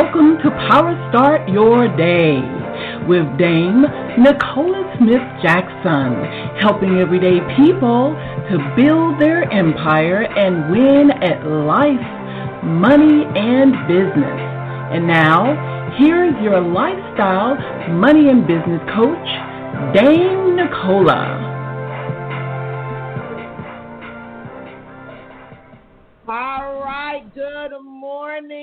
welcome to Power Start Your Day with Dame Nicola Smith Jackson, helping everyday people to build their empire and win at life, money, and business. And now, here's your lifestyle, money, and business coach, Dame Nicola.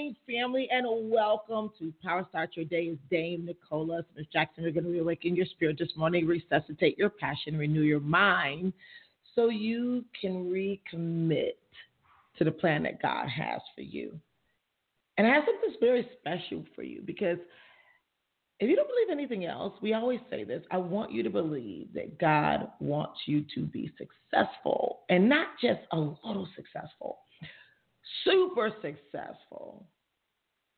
Morning, family, and welcome to Power Start Your Day. Is Dame Nicola Smith Jackson. We're going to reawaken your spirit this morning, resuscitate your passion, renew your mind, so you can recommit to the plan that God has for you. And I have something very special for you because if you don't believe anything else, we always say this I want you to believe that God wants you to be successful and not just a little successful super successful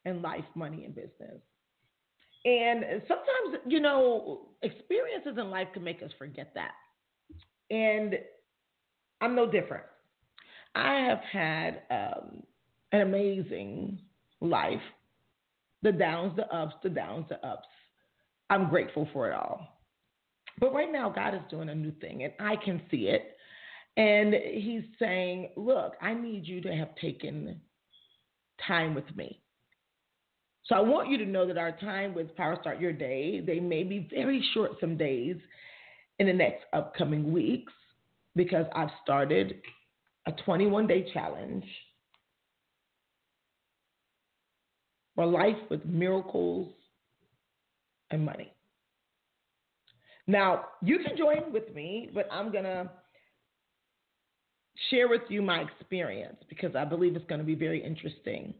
in life, money, and business. And sometimes, you know, experiences in life can make us forget that. And I'm no different. I have had um, an amazing life the downs, the ups, the downs, the ups. I'm grateful for it all. But right now, God is doing a new thing, and I can see it. And he's saying, Look, I need you to have taken time with me. So I want you to know that our time with Power Start Your Day, they may be very short some days in the next upcoming weeks because I've started a 21 day challenge for life with miracles and money. Now, you can join with me, but I'm going to share with you my experience because I believe it's going to be very interesting.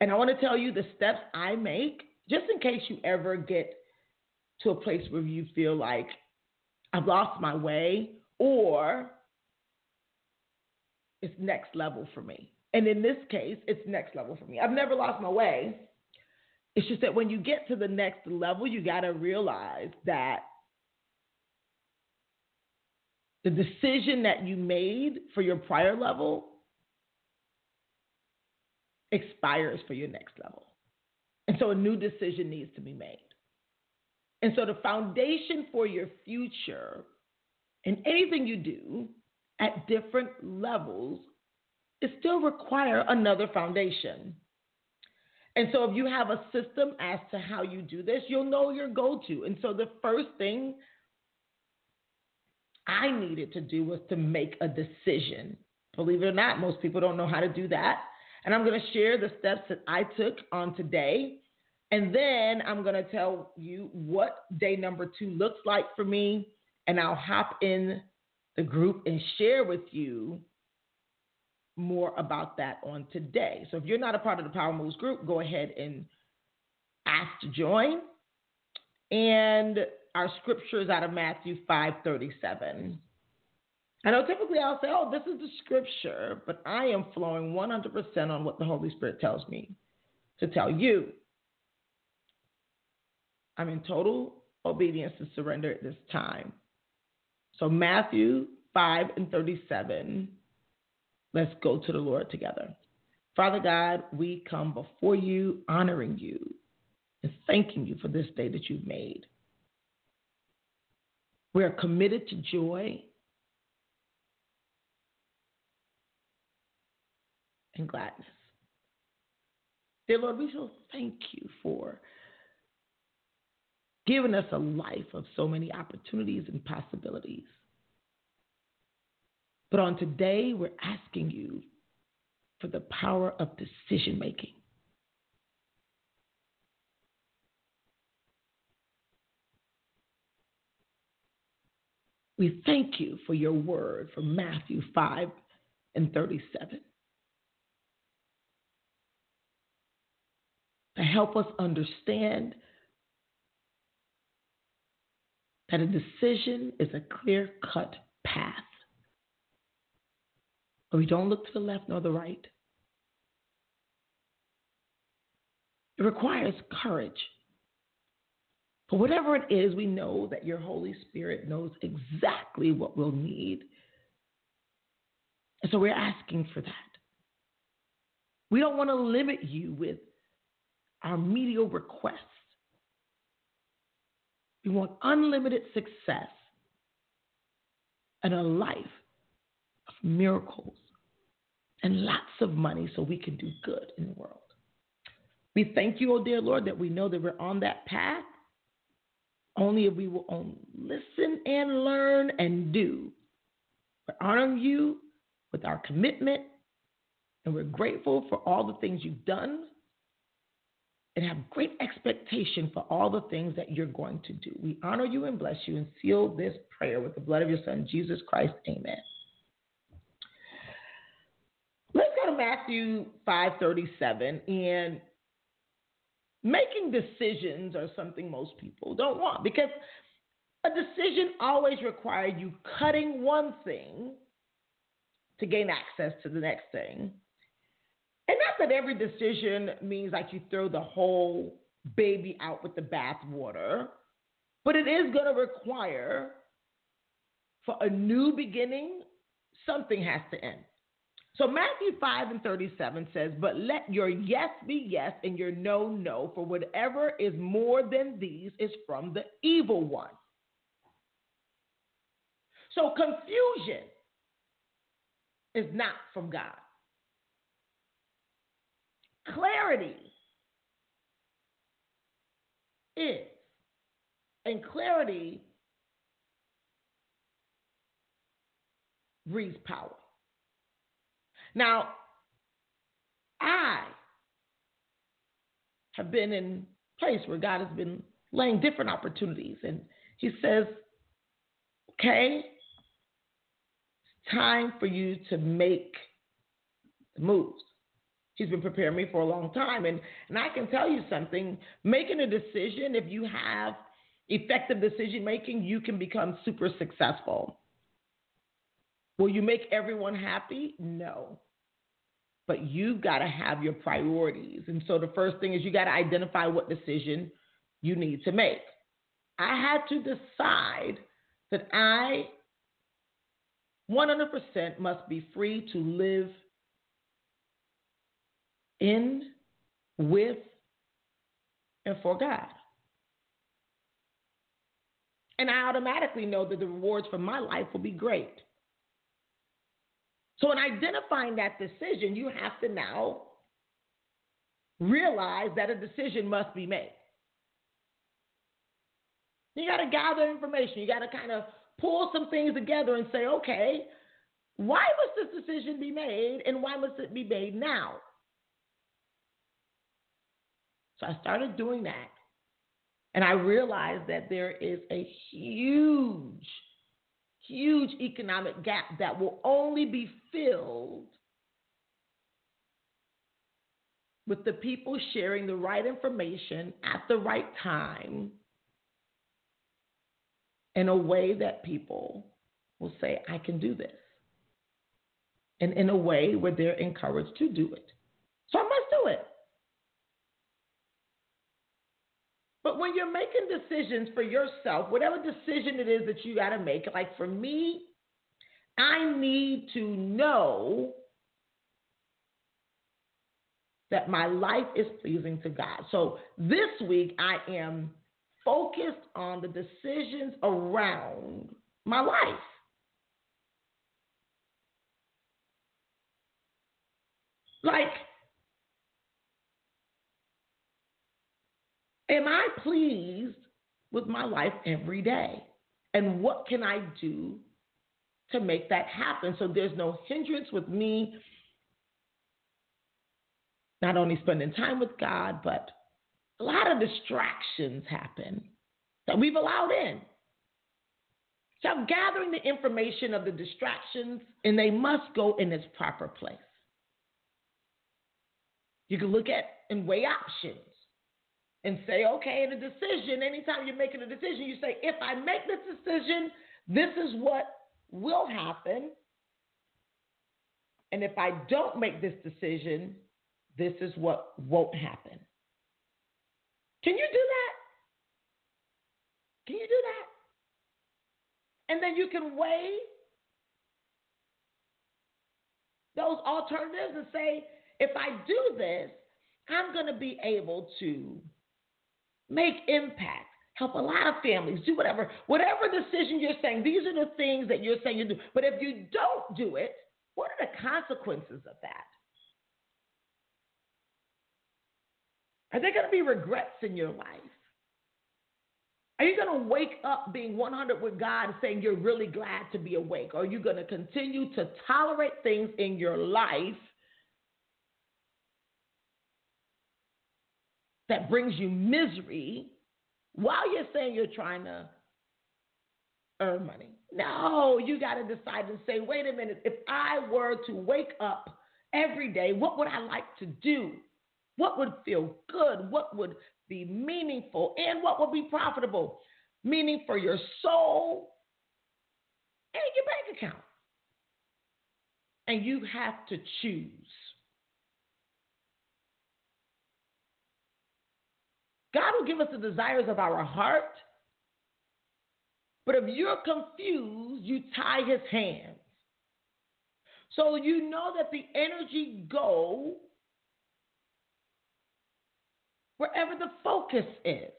And I want to tell you the steps I make just in case you ever get to a place where you feel like I've lost my way or it's next level for me. And in this case, it's next level for me. I've never lost my way. It's just that when you get to the next level, you got to realize that the decision that you made for your prior level expires for your next level. And so a new decision needs to be made. And so the foundation for your future and anything you do at different levels it still require another foundation. And so if you have a system as to how you do this, you'll know your go-to. And so the first thing I needed to do was to make a decision. Believe it or not, most people don't know how to do that. And I'm going to share the steps that I took on today. And then I'm going to tell you what day number two looks like for me. And I'll hop in the group and share with you more about that on today. So if you're not a part of the Power Moves group, go ahead and ask to join. And our scripture is out of Matthew 5:37. I know typically I'll say, "Oh, this is the scripture," but I am flowing 100% on what the Holy Spirit tells me to tell you. I'm in total obedience to surrender at this time. So Matthew 5 and 37. Let's go to the Lord together. Father God, we come before you, honoring you and thanking you for this day that you've made. We are committed to joy and gladness. Dear Lord, we so thank you for giving us a life of so many opportunities and possibilities. But on today, we're asking you for the power of decision making. We thank you for your word from Matthew 5 and 37. Help us understand that a decision is a clear cut path. But we don't look to the left nor the right. It requires courage but whatever it is, we know that your Holy Spirit knows exactly what we'll need. And so we're asking for that. We don't want to limit you with our medial requests. We want unlimited success and a life of miracles and lots of money so we can do good in the world. We thank you, oh dear Lord, that we know that we're on that path. Only if we will only listen and learn and do. We're honoring you with our commitment, and we're grateful for all the things you've done and have great expectation for all the things that you're going to do. We honor you and bless you and seal this prayer with the blood of your Son, Jesus Christ. Amen. Let's go to Matthew 5:37 and making decisions are something most people don't want because a decision always requires you cutting one thing to gain access to the next thing. That every decision means like you throw the whole baby out with the bathwater, but it is going to require for a new beginning, something has to end. So Matthew 5 and 37 says, But let your yes be yes and your no, no, for whatever is more than these is from the evil one. So confusion is not from God. Clarity is. And clarity breeds power. Now, I have been in place where God has been laying different opportunities, and He says, "Okay, it's time for you to make the moves." He's been preparing me for a long time, and and I can tell you something: making a decision, if you have effective decision making, you can become super successful. Will you make everyone happy? No but you've got to have your priorities. And so the first thing is you got to identify what decision you need to make. I had to decide that I 100% must be free to live in, with, and for God. And I automatically know that the rewards for my life will be great. So, in identifying that decision, you have to now realize that a decision must be made. You got to gather information. You got to kind of pull some things together and say, okay, why must this decision be made and why must it be made now? So I started doing that. And I realized that there is a huge huge economic gap that will only be filled with the people sharing the right information at the right time in a way that people will say, I can do this. And in a way where they're encouraged to do it. So I must do it. But when you're making decisions for yourself, whatever decision it is that you got to make, like for me, I need to know that my life is pleasing to God. So this week, I am focused on the decisions around my life. Like, Am I pleased with my life every day? And what can I do to make that happen so there's no hindrance with me not only spending time with God, but a lot of distractions happen that we've allowed in. So I'm gathering the information of the distractions, and they must go in its proper place. You can look at and weigh options and say, okay, in a decision, anytime you're making a decision, you say, if I make this decision, this is what will happen. And if I don't make this decision, this is what won't happen. Can you do that? Can you do that? And then you can weigh those alternatives and say, if I do this, I'm going to be able to make impact, help a lot of families, do whatever, whatever decision you're saying. These are the things that you're saying you do. But if you don't do it, what are the consequences of that? Are there going to be regrets in your life? Are you going to wake up being 100 with God saying you're really glad to be awake? Or are you going to continue to tolerate things in your life that brings you misery while you're saying you're trying to earn money? No, you got to decide and say, wait a minute, if I were to wake up every day, what would I like to do? What would feel good? What would be meaningful and what would be profitable, meaning for your soul and your bank account. And you have to choose. God will give us the desires of our heart. But if you're confused, you tie his hands. So you know that the energy go wherever the focus is.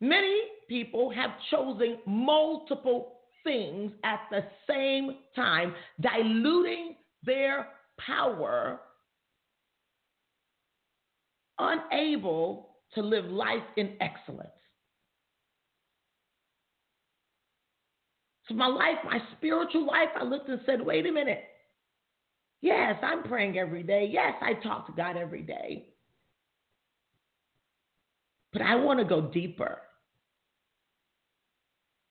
Many people have chosen multiple things at the same time, diluting their power, unable to live life in excellence. So, my life, my spiritual life, I looked and said, wait a minute. Yes, I'm praying every day. Yes, I talk to God every day. But I want to go deeper.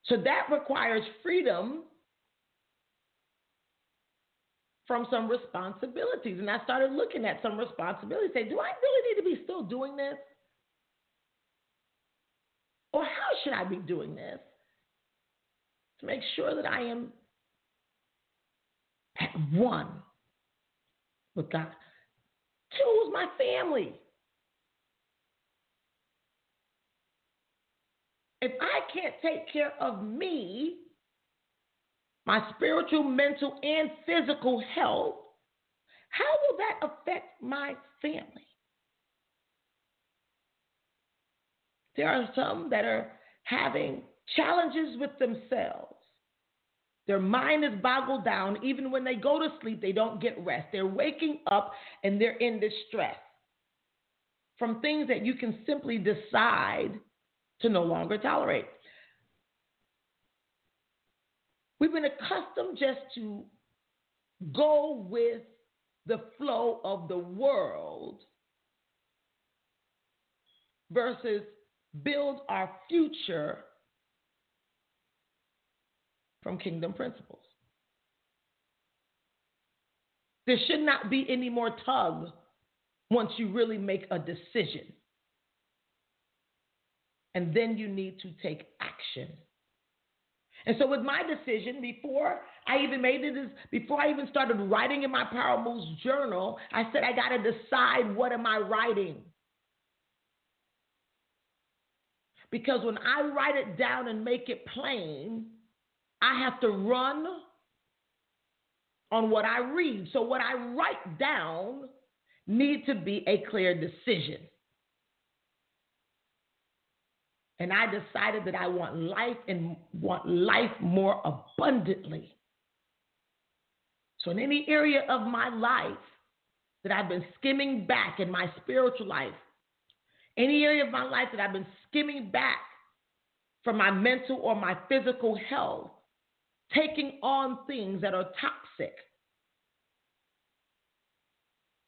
So that requires freedom from some responsibilities. And I started looking at some responsibilities, say, do I really need to be still doing this? Or how should I be doing this to make sure that I am at one with God? Two is my family. if I can't take care of me, my spiritual, mental, and physical health, how will that affect my family? There are some that are having challenges with themselves. Their mind is boggled down. Even when they go to sleep, they don't get rest. They're waking up and they're in distress from things that you can simply decide to no longer tolerate. We've been accustomed just to go with the flow of the world versus build our future from kingdom principles. There should not be any more tug once you really make a decision and then you need to take action. And so, with my decision, before I even made it, before I even started writing in my Power Moves journal, I said, I got to decide what am I writing. Because when I write it down and make it plain, I have to run on what I read. So, what I write down need to be a clear decision. And I decided that I want life and want life more abundantly. So, in any area of my life that I've been skimming back in my spiritual life, any area of my life that I've been skimming back from my mental or my physical health, taking on things that are toxic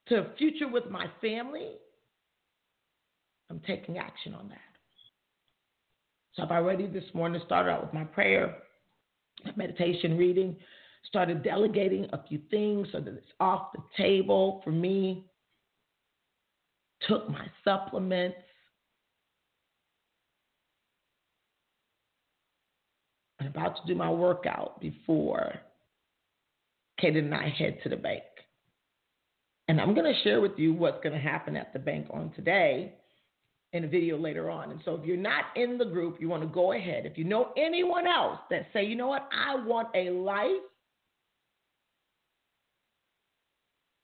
to a future with my family, I'm taking action on that. So I've already this morning started out with my prayer, meditation, reading, started delegating a few things so that it's off the table for me. Took my supplements. I'm about to do my workout before Kate and I head to the bank. And I'm going to share with you what's going to happen at the bank on today in a video later on. And so if you're not in the group, you want to go ahead. If you know anyone else that say, you know what, I want a life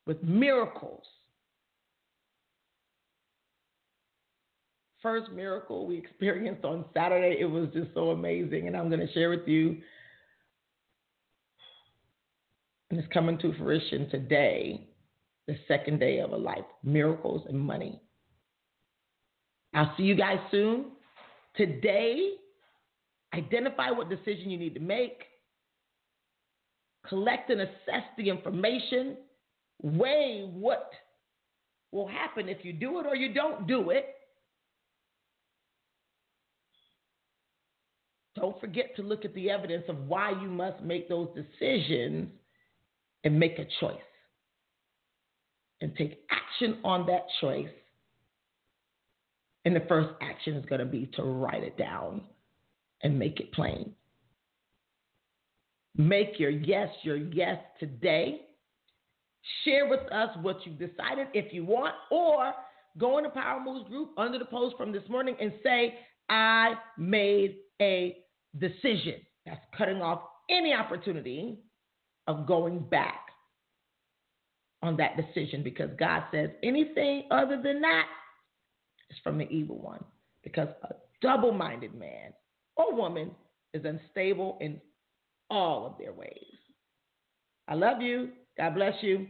with miracles. First miracle we experienced on Saturday, it was just so amazing. And I'm going to share with you. And it's coming to fruition today, the second day of a life, miracles and money. I'll see you guys soon. Today, identify what decision you need to make, collect and assess the information, weigh what will happen if you do it or you don't do it. Don't forget to look at the evidence of why you must make those decisions and make a choice. And take action on that choice. And the first action is going to be to write it down and make it plain. Make your yes your yes today. Share with us what you've decided if you want, or go in the Power Moves group under the post from this morning and say, I made a decision. That's cutting off any opportunity of going back on that decision because God says anything other than that is from the evil one. Because a double minded man or woman is unstable in all of their ways. I love you. God bless you.